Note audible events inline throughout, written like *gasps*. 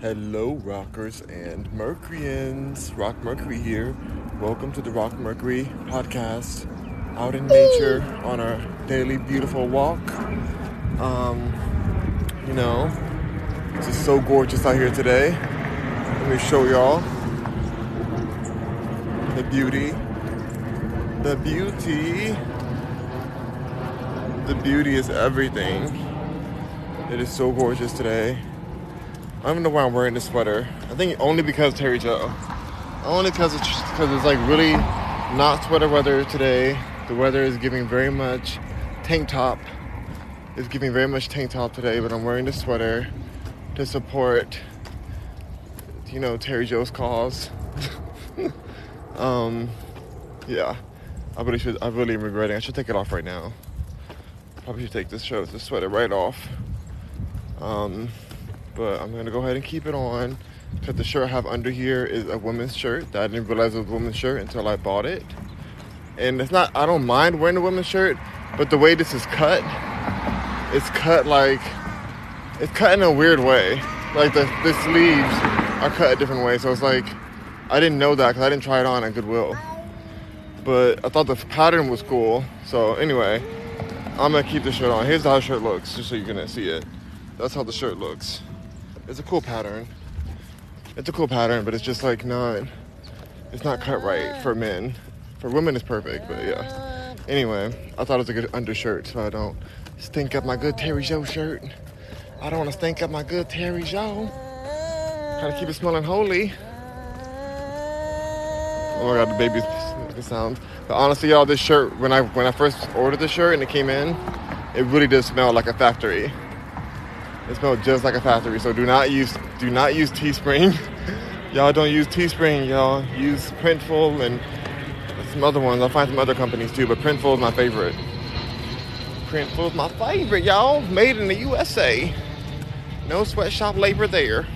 Hello, rockers and Mercuryans. Rock Mercury here. Welcome to the Rock Mercury podcast. Out in nature on our daily beautiful walk. Um, you know, it's just so gorgeous out here today. Let me show y'all the beauty. The beauty. The beauty is everything. It is so gorgeous today. I don't know why I'm wearing this sweater. I think only because Terry Joe. Only because it's because it's like really not sweater weather today. The weather is giving very much tank top. It's giving very much tank top today, but I'm wearing this sweater to support, you know, Terry Joe's cause. *laughs* um, yeah, I really should. I really am regretting. I should take it off right now. Probably should take this shirt, this sweater right off. Um, but I'm gonna go ahead and keep it on because the shirt I have under here is a women's shirt that I didn't realize it was a women's shirt until I bought it. And it's not, I don't mind wearing a women's shirt, but the way this is cut, it's cut like, it's cut in a weird way. Like the, the sleeves are cut a different way. So it's like, I didn't know that because I didn't try it on at Goodwill. But I thought the pattern was cool. So anyway, I'm gonna keep the shirt on. Here's how the shirt looks, just so you can see it. That's how the shirt looks. It's a cool pattern. It's a cool pattern, but it's just like not. It's not cut right for men. For women, it's perfect, but yeah. Anyway, I thought it was a good undershirt, so I don't stink up my good Terry Joe shirt. I don't want to stink up my good Terry Joe. Trying to keep it smelling holy. Oh my god, the baby's the sound. But honestly, y'all, this shirt when I when I first ordered the shirt and it came in, it really did smell like a factory. It smells just like a factory. So do not use do not use Teespring. *laughs* y'all don't use Teespring. Y'all use Printful and some other ones. I'll find some other companies too, but Printful is my favorite. Printful is my favorite, y'all. Made in the USA. No sweatshop labor there.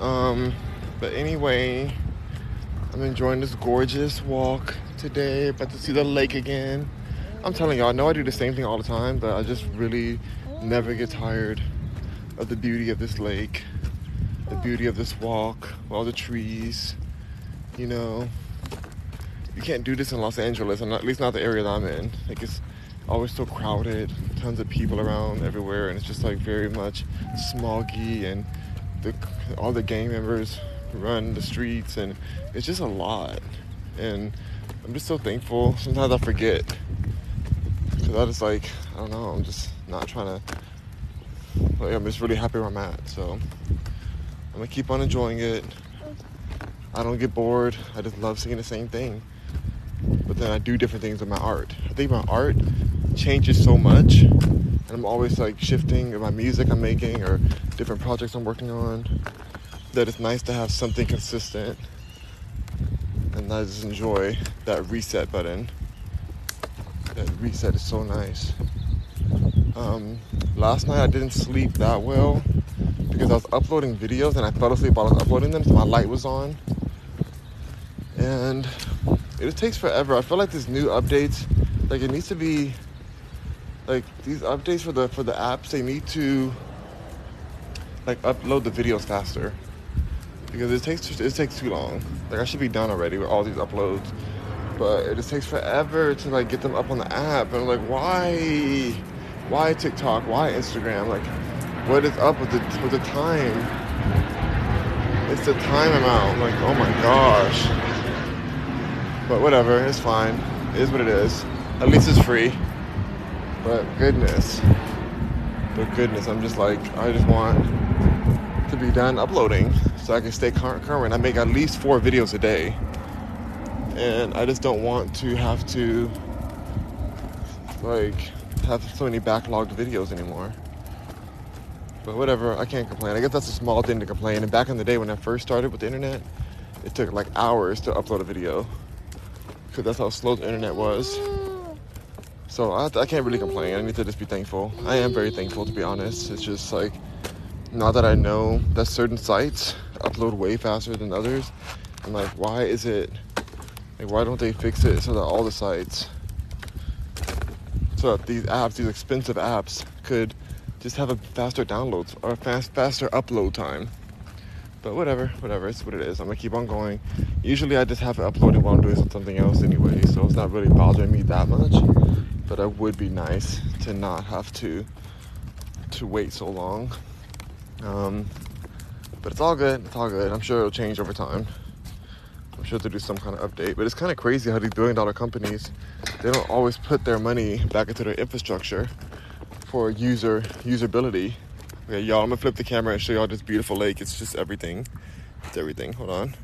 Um, but anyway, I'm enjoying this gorgeous walk today. About to see the lake again. I'm telling y'all, I know I do the same thing all the time, but I just really never get tired of the beauty of this lake, the beauty of this walk, all the trees. You know, you can't do this in Los Angeles, and at least not the area that I'm in. Like it's always so crowded, tons of people around everywhere, and it's just like very much smoggy, and the, all the gang members run the streets, and it's just a lot. And I'm just so thankful. Sometimes I forget because I just like I don't know. I'm just not trying to. I'm just really happy where I'm at. So I'm gonna keep on enjoying it. I don't get bored. I just love seeing the same thing. But then I do different things with my art. I think my art changes so much, and I'm always like shifting in my music I'm making or different projects I'm working on. That it's nice to have something consistent, and I just enjoy that reset button. That reset is so nice. Um, last night I didn't sleep that well because I was uploading videos and I fell asleep while I was uploading them, so my light was on. And it takes forever. I feel like these new updates, like it needs to be, like these updates for the for the apps, they need to like upload the videos faster because it takes it takes too long. Like I should be done already with all these uploads, but it just takes forever to like get them up on the app. And I'm like, why? Why TikTok? Why Instagram? Like, what is up with the with the time? It's the time amount. Like, oh my gosh. But whatever, it's fine. It is what it is. At least it's free. But goodness. But goodness, I'm just like, I just want to be done uploading so I can stay current. I make at least four videos a day. And I just don't want to have to like have so many backlogged videos anymore. But whatever, I can't complain. I guess that's a small thing to complain. And back in the day when I first started with the internet, it took like hours to upload a video because that's how slow the internet was. So I, I can't really complain. I need to just be thankful. I am very thankful to be honest. It's just like now that I know that certain sites upload way faster than others, I'm like, why is it? Like, why don't they fix it so that all the sites so that these apps, these expensive apps, could just have a faster downloads or a fast faster upload time. But whatever, whatever, it's what it is. I'm gonna keep on going. Usually I just have it uploaded while I'm doing something else anyway, so it's not really bothering me that much. But it would be nice to not have to to wait so long. Um, but it's all good. It's all good. I'm sure it'll change over time. Sure they'll do some kind of update. But it's kind of crazy how these billion dollar companies they don't always put their money back into their infrastructure for user usability. Okay, y'all, I'm gonna flip the camera and show y'all this beautiful lake. It's just everything. It's everything. Hold on.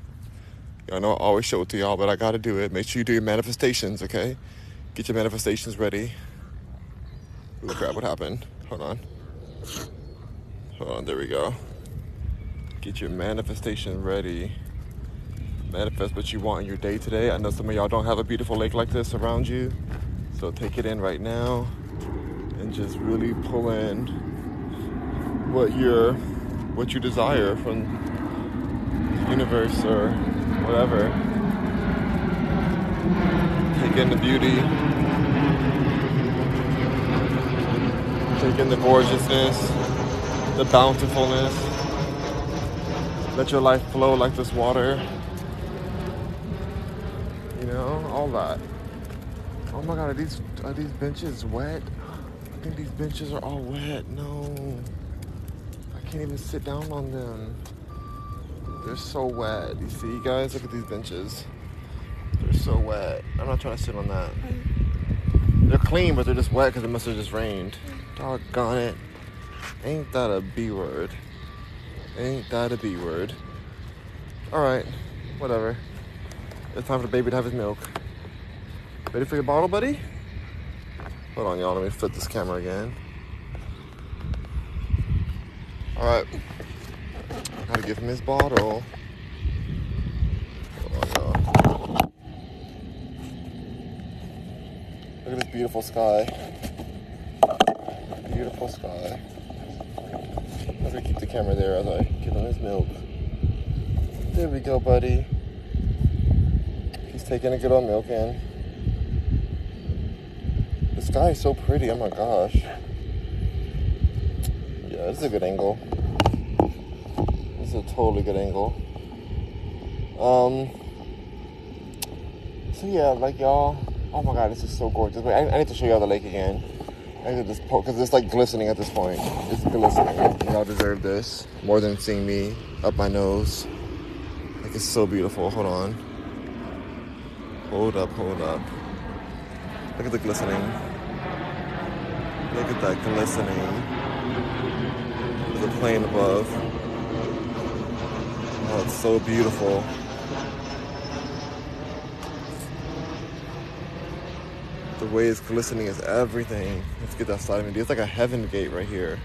Y'all know I always show it to y'all, but I gotta do it. Make sure you do your manifestations, okay? Get your manifestations ready. Ooh, crap, what happened? Hold on. Hold on, there we go. Get your manifestation ready. Manifest what you want in your day today. I know some of y'all don't have a beautiful lake like this around you. So take it in right now and just really pull in what you what you desire from the universe or whatever. Take in the beauty. Take in the gorgeousness, the bountifulness. Let your life flow like this water. You know, all that. Oh my god, are these are these benches wet? I think these benches are all wet. No. I can't even sit down on them. They're so wet. You see, guys? Look at these benches. They're so wet. I'm not trying to sit on that. They're clean, but they're just wet because it must have just rained. Doggone it. Ain't that a B word? Ain't that a B word? Alright, whatever. It's time for the baby to have his milk. Ready for your bottle, buddy? Hold on, y'all. Let me flip this camera again. All right. Gotta give him his bottle. On. Look at this beautiful sky. Beautiful sky. I'm gonna keep the camera there as I give him his milk. There we go, buddy. He's taking a good old milk in. The sky is so pretty. Oh my gosh. Yeah, this is a good angle. This is a totally good angle. Um. So yeah, like y'all. Oh my god, this is so gorgeous. Wait, I, I need to show y'all the lake again. I need to just because it's like glistening at this point. It's glistening. Y'all deserve this more than seeing me up my nose. Like it's so beautiful. Hold on. Hold up, hold up. Look at the glistening. Look at that glistening. A plane above. Oh, it's so beautiful. The way it's glistening is everything. Let's get that side me. It's like a heaven gate right here.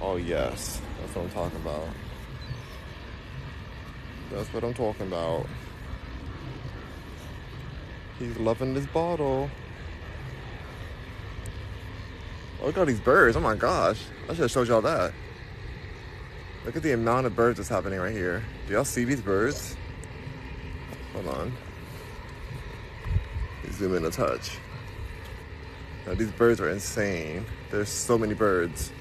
Oh yes, that's what I'm talking about. That's what I'm talking about. He's loving this bottle. Oh, look at all these birds. Oh my gosh. I should have showed y'all that. Look at the amount of birds that's happening right here. Do y'all see these birds? Hold on. Zoom in a touch. Now, these birds are insane. There's so many birds.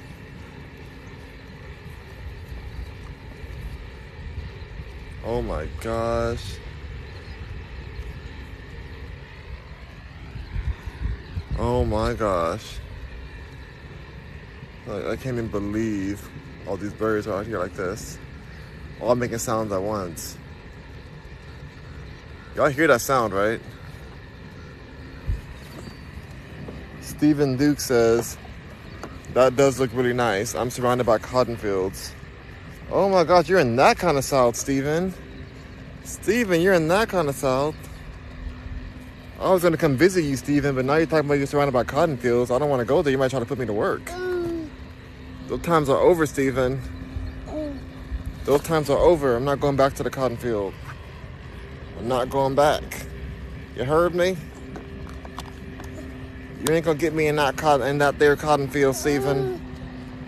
Oh my gosh. Oh my gosh. Like, I can't even believe all these birds are out here like this. All making sounds at once. Y'all hear that sound, right? Stephen Duke says, that does look really nice. I'm surrounded by cotton fields. Oh my gosh, you're in that kind of south, Stephen. Stephen, you're in that kind of south. I was gonna come visit you, Stephen, but now you're talking about you're surrounded by cotton fields. I don't want to go there. You might try to put me to work. Mm. Those times are over, Stephen. Mm. Those times are over. I'm not going back to the cotton field. I'm not going back. You heard me? You ain't gonna get me in that cotton in that there cotton field, Stephen.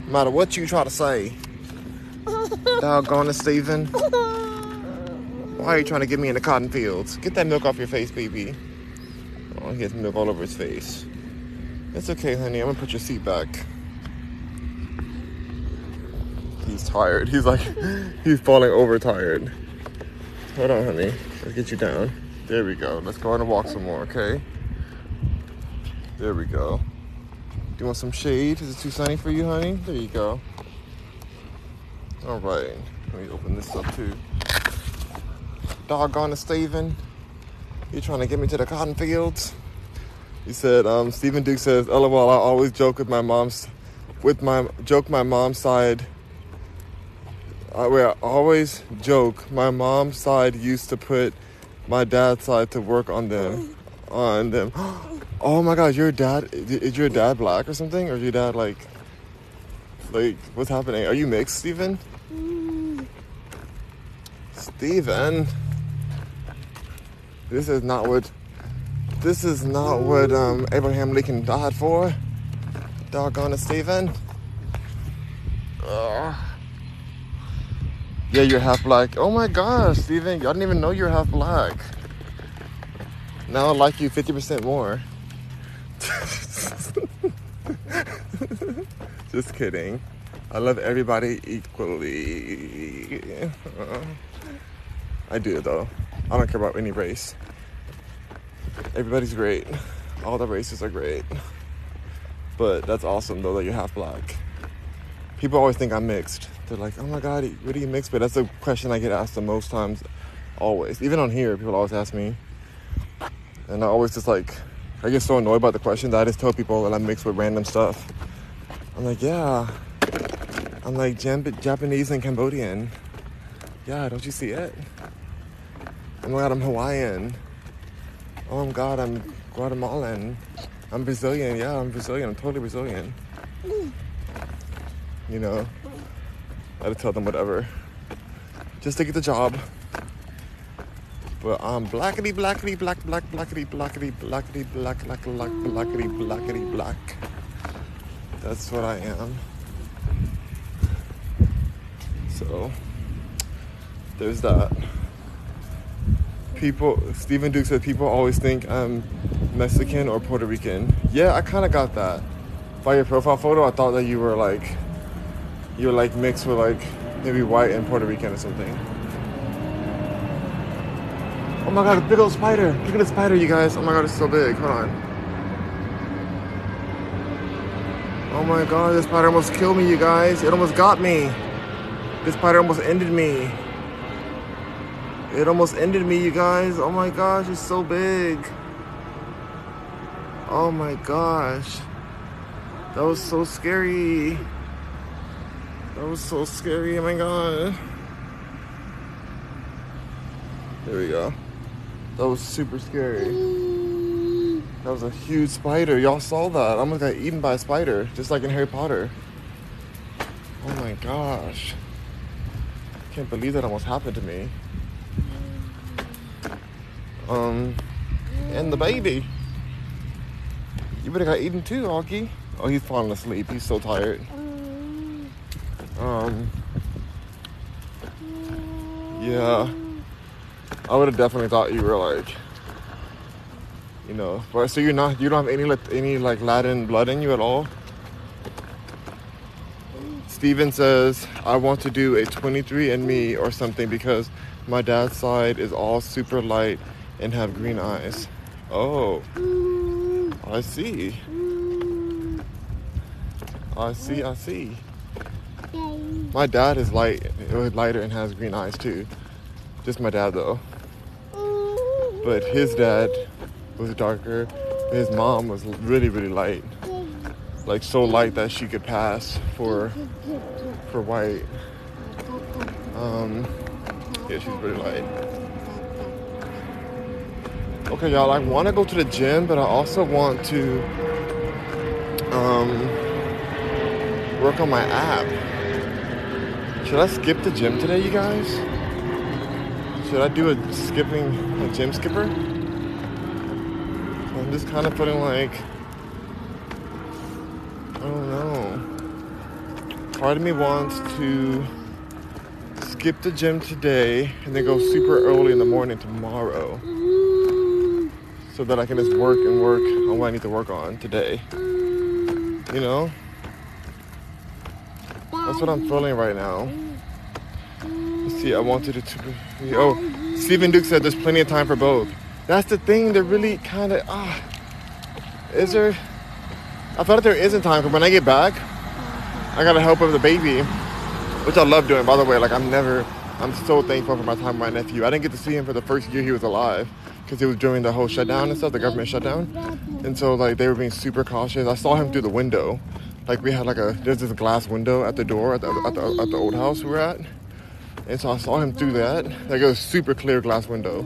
No matter what you try to say. Doggone it, Stephen. Why are you trying to get me in the cotton fields? Get that milk off your face, baby. He has milk all over his face. It's okay, honey. I'm gonna put your seat back. He's tired. He's like, *laughs* he's falling over tired. Hold on, honey. Let's get you down. There we go. Let's go on and walk some more, okay? There we go. Do you want some shade? Is it too sunny for you, honey? There you go. All right. Let me open this up too. Doggone it, Steven. You trying to get me to the cotton fields? He said, um, Stephen Duke says, LOL, I always joke with my mom's, with my, joke my mom's side. I, wait, I always joke my mom's side used to put my dad's side to work on them, on them. *gasps* Oh my God, your dad, is your dad black or something? Or is your dad like, like, what's happening? Are you mixed, Stephen? Stephen, this is not what this is not what um, Abraham Lincoln died for. Doggone it, Stephen. Ugh. Yeah, you're half black. Oh my gosh, Stephen, y'all didn't even know you're half black. Now I like you 50% more. *laughs* Just kidding. I love everybody equally. I do though. I don't care about any race. Everybody's great. All the races are great. But that's awesome though that you're half black. People always think I'm mixed. They're like, oh my god, what are you mixed with? That's the question I get asked the most times. Always. Even on here, people always ask me. And I always just like, I get so annoyed by the question that I just tell people that I'm mixed with random stuff. I'm like, yeah. I'm like Japanese and Cambodian. Yeah, don't you see it? My god, I'm Hawaiian. Oh my god, I'm Guatemalan. I'm Brazilian. Yeah, I'm Brazilian. I'm totally Brazilian. You know, I had to tell them whatever. Just to get the job. But um, I'm blackety blackety black black blackety blackety blackety black black black blackety blackety black. That's what I am. So there's that people, Stephen Duke said people always think I'm Mexican or Puerto Rican. Yeah, I kind of got that. By your profile photo, I thought that you were like, you're like mixed with like maybe white and Puerto Rican or something. Oh my god, a big old spider. Look at the spider, you guys. Oh my god, it's so big. Hold on. Oh my god, this spider almost killed me, you guys. It almost got me. This spider almost ended me. It almost ended me, you guys. Oh my gosh, it's so big. Oh my gosh. That was so scary. That was so scary. Oh my god. There we go. That was super scary. That was a huge spider. Y'all saw that. I almost got eaten by a spider, just like in Harry Potter. Oh my gosh. I can't believe that almost happened to me. Um, and the baby. You better got eaten too, Augie. Oh, he's falling asleep. He's so tired. Um, yeah. I would have definitely thought you were like, you know, but so you're not, you don't have any any like Latin blood in you at all. Steven says, I want to do a 23andMe or something because my dad's side is all super light and have green eyes. Oh, I see. I see, I see. My dad is light, lighter and has green eyes too. Just my dad though. But his dad was darker. His mom was really, really light. Like so light that she could pass for for white. Um, yeah, she's pretty light. Okay, y'all, I want to go to the gym, but I also want to um, work on my app. Should I skip the gym today, you guys? Should I do a skipping, a gym skipper? I'm just kind of feeling like, I don't know. Part of me wants to skip the gym today and then go super early in the morning tomorrow so that I can just work and work on what I need to work on today. You know? That's what I'm feeling right now. Let's see, I wanted it to be. Oh, Stephen Duke said there's plenty of time for both. That's the thing. They're really kind of ah. Is there? I thought there isn't time, but when I get back, I gotta help with the baby, which I love doing. By the way, like I'm never. I'm so thankful for my time with my nephew. I didn't get to see him for the first year he was alive because it was during the whole shutdown and stuff, the government shutdown. And so like they were being super cautious. I saw him through the window. Like we had like a there's this glass window at the door at the at the, at the old house we were at. And so I saw him through that. Like it was super clear glass window.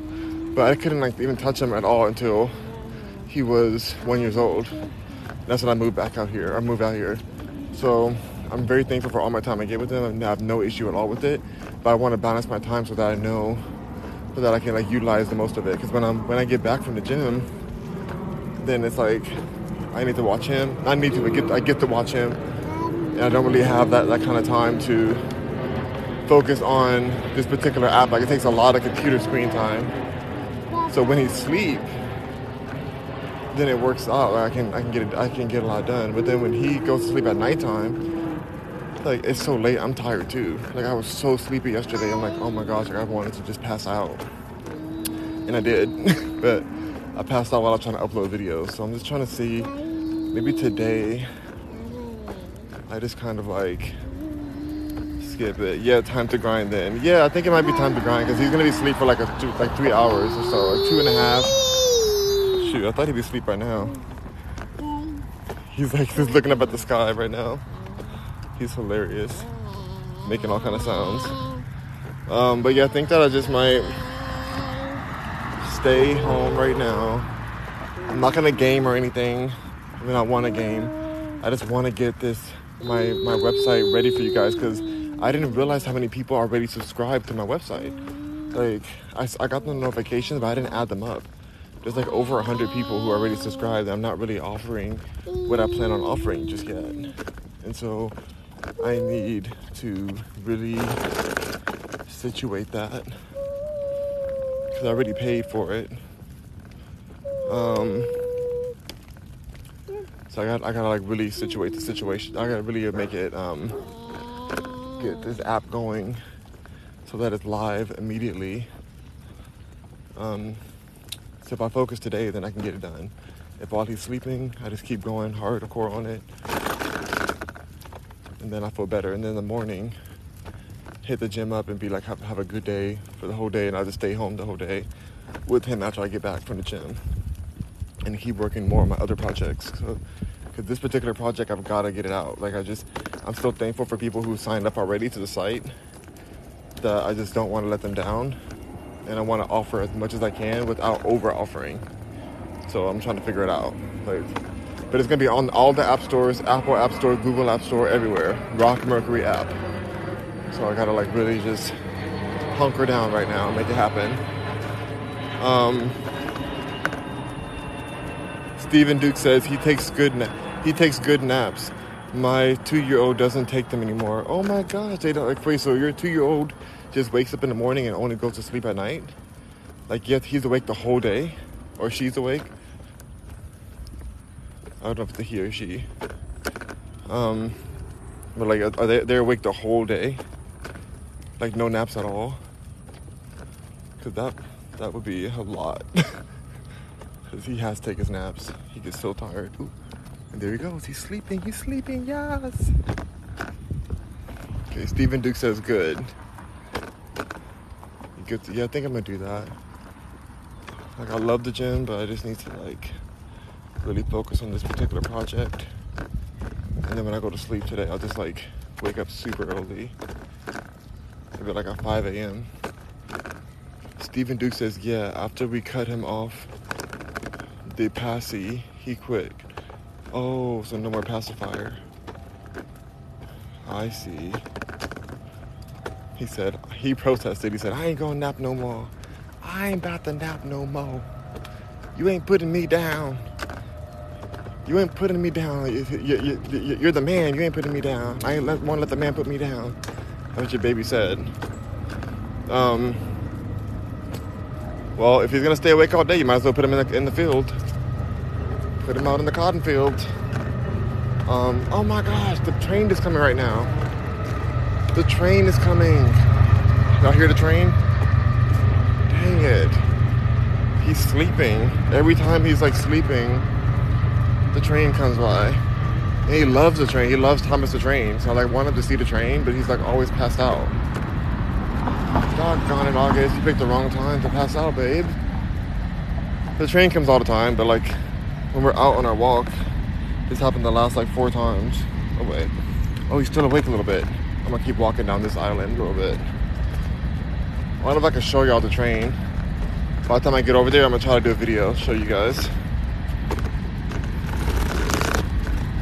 But I couldn't like even touch him at all until he was one years old. That's when I moved back out here. I moved out here. So I'm very thankful for all my time I get with him. I have no issue at all with it. But I want to balance my time so that I know so that I can like utilize the most of it. Because when I'm when I get back from the gym, then it's like I need to watch him. I need to get I get to watch him, and I don't really have that that kind of time to focus on this particular app. Like it takes a lot of computer screen time. So when he's asleep, then it works out. Like I can I can get it, I can get a lot done. But then when he goes to sleep at nighttime, like it's so late. I'm tired too. Like I was so sleepy yesterday. I'm like, oh my gosh, like I wanted to just pass out, and I did, *laughs* but I passed out while I was trying to upload videos. So I'm just trying to see, maybe today, I just kind of like skip it. Yeah, time to grind then. Yeah, I think it might be time to grind because he's gonna be asleep for like a two, like three hours or so, like two and a half. Shoot, I thought he'd be asleep right now. He's like he's looking up at the sky right now. He's hilarious, making all kind of sounds. Um, but yeah, I think that I just might stay home right now. I'm not gonna game or anything. I mean, I want to game. I just want to get this my my website ready for you guys because I didn't realize how many people already subscribed to my website. Like I, I got the notifications, but I didn't add them up. There's like over 100 people who already subscribed. I'm not really offering what I plan on offering just yet. And so I need to really situate that because I already paid for it. Um, so I got I gotta like really situate the situation. I gotta really make it um, get this app going so that it's live immediately. Um, so if I focus today, then I can get it done. If while he's sleeping, I just keep going hard, hardcore on it and then I feel better. And then in the morning, hit the gym up and be like, have, have a good day for the whole day, and I'll just stay home the whole day with him after I get back from the gym, and keep working more on my other projects. So, because this particular project, I've got to get it out. Like I just, I'm still thankful for people who signed up already to the site. That I just don't want to let them down, and I want to offer as much as I can without over offering. So I'm trying to figure it out. Like but it's gonna be on all the app stores, Apple App Store, Google App Store, everywhere. Rock Mercury app. So I gotta like really just hunker down right now and make it happen. Um, Stephen Duke says he takes good na- he takes good naps. My two-year-old doesn't take them anymore. Oh my gosh, they don't like. Wait, so your two-year-old just wakes up in the morning and only goes to sleep at night? Like, yet he's awake the whole day, or she's awake. Know if it's he or she. Um, but like, are they they're awake the whole day? Like no naps at all? Cause that that would be a lot. *laughs* Cause he has to take his naps. He gets so tired. Ooh. And there he goes. He's sleeping. He's sleeping. Yes. Okay. Stephen Duke says good. Good. Yeah, I think I'm gonna do that. Like I love the gym, but I just need to like really focus on this particular project. And then when I go to sleep today, I'll just like wake up super early. Maybe like at 5 a.m. Stephen Duke says, yeah, after we cut him off the passy, he quit. Oh, so no more pacifier. I see. He said, he protested. He said, I ain't gonna nap no more. I ain't about to nap no more. You ain't putting me down. You ain't putting me down. You're the man. You ain't putting me down. I ain't want to let the man put me down. That's what your baby said. Um. Well, if he's gonna stay awake all day, you might as well put him in the, in the field. Put him out in the cotton field. Um. Oh my gosh, the train is coming right now. The train is coming. Y'all hear the train? Dang it. He's sleeping. Every time he's like sleeping, the train comes by. And he loves the train. He loves Thomas the train. So I like wanted to see the train, but he's like always passed out. Doggone it, August. You picked the wrong time to pass out, babe. The train comes all the time, but like when we're out on our walk, this happened the last like four times. Oh wait. Oh, he's still awake a little bit. I'm gonna keep walking down this island a little bit. I wonder if I can show y'all the train. By the time I get over there, I'm gonna try to do a video, show you guys.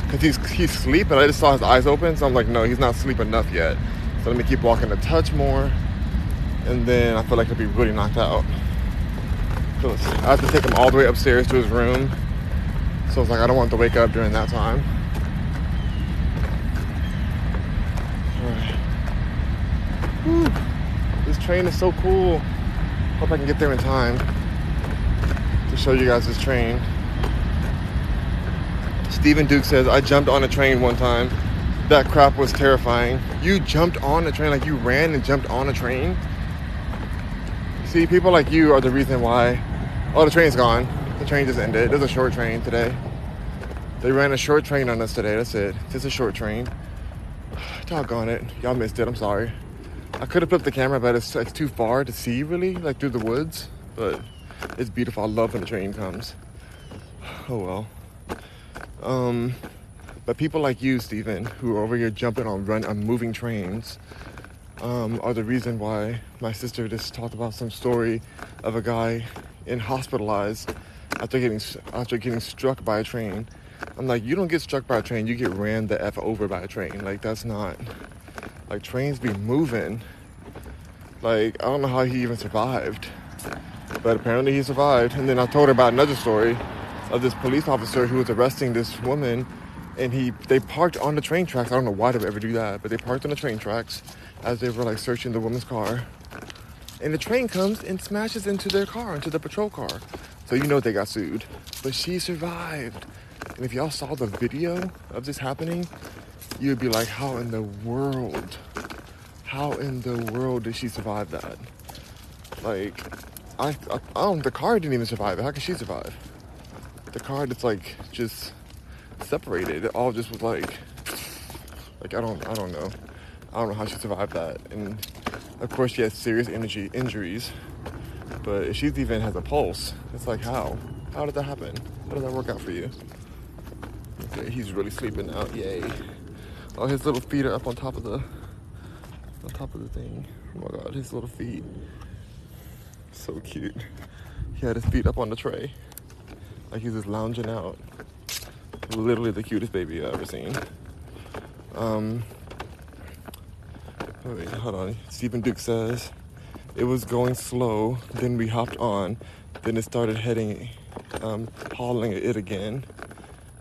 Cause he's he's sleeping. I just saw his eyes open, so I'm like, no, he's not sleeping enough yet. So let me keep walking a touch more, and then I feel like he'll be really knocked out. So I have to take him all the way upstairs to his room. So it's like I don't want to wake up during that time. This train is so cool. Hope I can get there in time to show you guys this train. Stephen Duke says, I jumped on a train one time. That crap was terrifying. You jumped on a train, like you ran and jumped on a train? See, people like you are the reason why. Oh, the train's gone. The train just ended. There's a short train today. They ran a short train on us today. That's it. Just a short train. *sighs* Doggone it. Y'all missed it. I'm sorry. I could have flipped the camera, but it's, it's too far to see really, like through the woods. But it's beautiful. I love when the train comes. *sighs* Oh well. Um, but people like you, Stephen, who are over here jumping on run on moving trains, um, are the reason why my sister just talked about some story of a guy in hospitalized after getting after getting struck by a train. I'm like, you don't get struck by a train, you get ran the f over by a train. Like that's not like trains be moving. Like I don't know how he even survived, but apparently he survived. And then I told her about another story of this police officer who was arresting this woman, and he they parked on the train tracks. I don't know why they would ever do that, but they parked on the train tracks as they were like searching the woman's car. And the train comes and smashes into their car, into the patrol car. So you know they got sued. But she survived. And if y'all saw the video of this happening, you'd be like, how in the world? How in the world did she survive that? Like, I, I, I don't, the car didn't even survive it. How could she survive? The car just like, just separated. It all just was like, like, I don't, I don't know. I don't know how she survived that. And of course, she has serious energy injuries. But if she's even has a pulse, it's like how? How did that happen? How did that work out for you? Okay, he's really sleeping now. Yay! Oh, his little feet are up on top of the on top of the thing. Oh my god, his little feet. So cute. He had his feet up on the tray, like he's just lounging out. Literally the cutest baby I've ever seen. Um, wait, hold on. Stephen Duke says it was going slow. Then we hopped on. Then it started heading, um, hauling it again.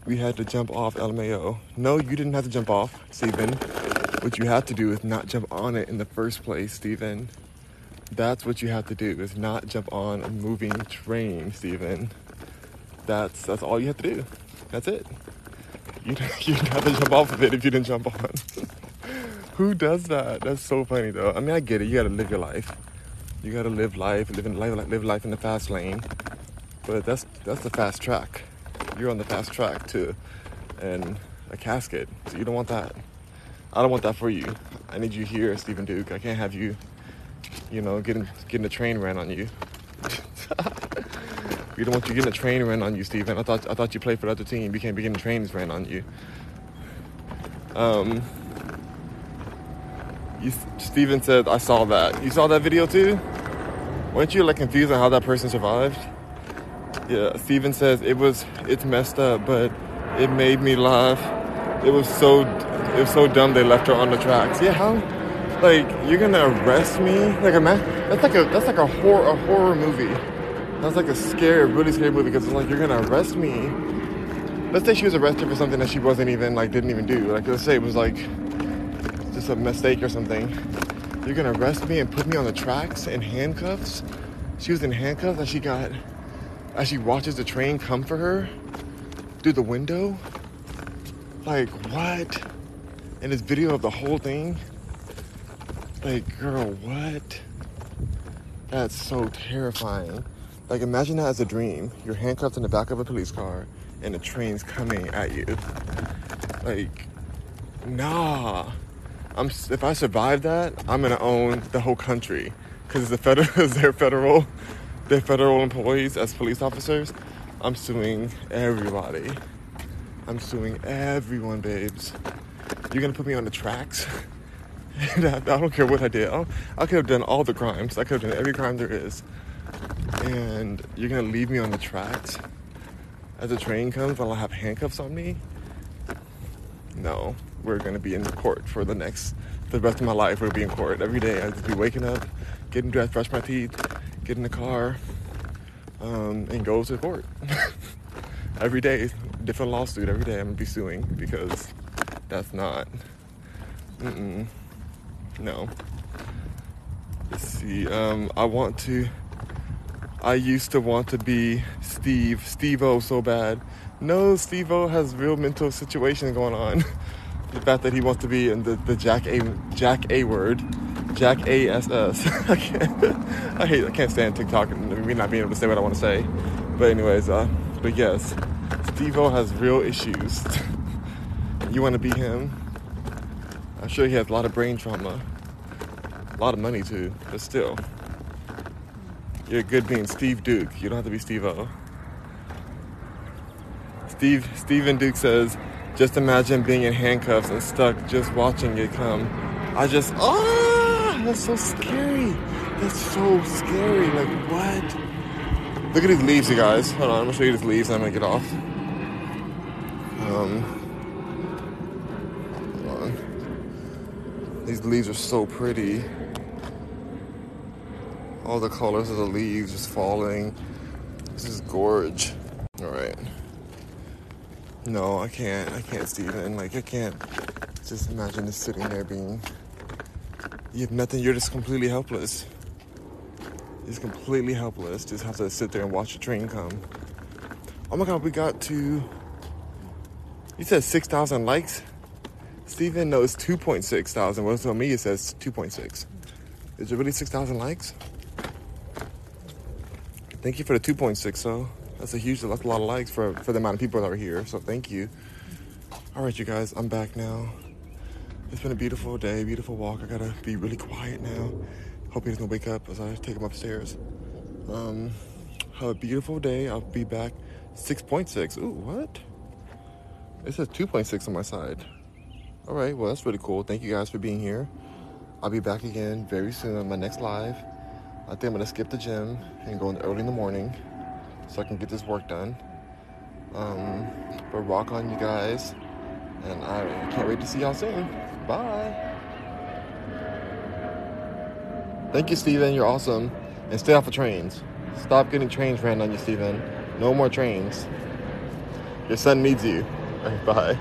We had to jump off LMAO. No, you didn't have to jump off, Stephen. What you had to do is not jump on it in the first place, Stephen. That's what you have to do is not jump on a moving train, Stephen. That's that's all you have to do. That's it. You *laughs* you didn't have to jump off of it if you didn't jump on. *laughs* Who does that? That's so funny though. I mean, I get it. You gotta live your life. You gotta live life, live in life, live life in the fast lane. But that's that's the fast track. You're on the fast track to, and a casket. So you don't want that. I don't want that for you. I need you here, Stephen Duke. I can't have you, you know, getting getting a train ran on you. We don't want you getting a train ran on you, Stephen. I thought I thought you played for the other team. You can't be getting trains ran on you. Um. You, Steven said, I saw that. You saw that video too? Weren't you like confused on how that person survived? Yeah, Steven says it was it's messed up, but it made me laugh. It was so it was so dumb they left her on the tracks. Yeah, how like you're gonna arrest me? Like a man that's like a that's like a horror a horror movie. That's like a scary, really scary movie because it's like you're gonna arrest me. Let's say she was arrested for something that she wasn't even like didn't even do. Like let's say it was like just a mistake or something. You're gonna arrest me and put me on the tracks in handcuffs? She was in handcuffs as she got, as she watches the train come for her through the window? Like, what? And this video of the whole thing? Like, girl, what? That's so terrifying. Like, imagine that as a dream. You're handcuffed in the back of a police car and the train's coming at you. Like, nah. I'm if I survive that, I'm gonna own the whole country because the federal, *laughs* they're federal, they're federal employees as police officers. I'm suing everybody. I'm suing everyone, babes. You're gonna put me on the tracks. *laughs* I don't care what I did. I, I could have done all the crimes. I could have done every crime there is. And you're gonna leave me on the tracks as the train comes while I have handcuffs on me? No, we're gonna be in court for the next, the rest of my life. We'll be in court every day. I just be waking up, getting dressed, brush my teeth, get in the car, um, and go to court. *laughs* every day, different lawsuit. Every day, I'm gonna be suing because that's not. Mm-mm. No. Let's see. Um, I want to. I used to want to be Steve, Steve-O so bad. No, Steve-O has real mental situation going on. *laughs* the fact that he wants to be in the, the Jack A Jack A word. Jack A S S. *laughs* I can't *laughs* I hate I can't stand TikTok and me not being able to say what I want to say. But anyways, uh but yes, Steve-O has real issues. you wanna be him? I'm sure he has a lot of brain trauma. A lot of money too, but still. You're good being Steve Duke. You don't have to be Steve-O. Steve Stephen Duke says, just imagine being in handcuffs and stuck just watching it come. I just ah that's so scary. That's so scary. Like what? Look at these leaves, you guys. Hold on, I'm gonna show you these leaves I'm gonna get off. Um hold on. These leaves are so pretty all the colors of the leaves just falling. This is gorge. All right. No, I can't. I can't, Steven. Like, I can't just imagine just sitting there being. You have nothing. You're just completely helpless. Just completely helpless. Just have to sit there and watch the train come. Oh my God, we got to. You said 6,000 likes? Steven, knows 2.6 thousand. Well, on me it says 2.6. Is it really 6,000 likes? Thank you for the 2.6 though. That's a huge, that's a lot of likes for, for the amount of people that are here. So thank you. All right, you guys, I'm back now. It's been a beautiful day, beautiful walk. I gotta be really quiet now. Hope he doesn't wake up as I take him upstairs. Um, have a beautiful day. I'll be back. 6.6. Ooh, what? It says 2.6 on my side. All right, well, that's really cool. Thank you guys for being here. I'll be back again very soon on my next live. I think I'm gonna skip the gym and go in early in the morning so I can get this work done. Um, but rock on, you guys, and I can't wait to see y'all soon. Bye. Thank you, Steven. You're awesome. And stay off of trains. Stop getting trains ran on you, Steven. No more trains. Your son needs you. *laughs* Bye.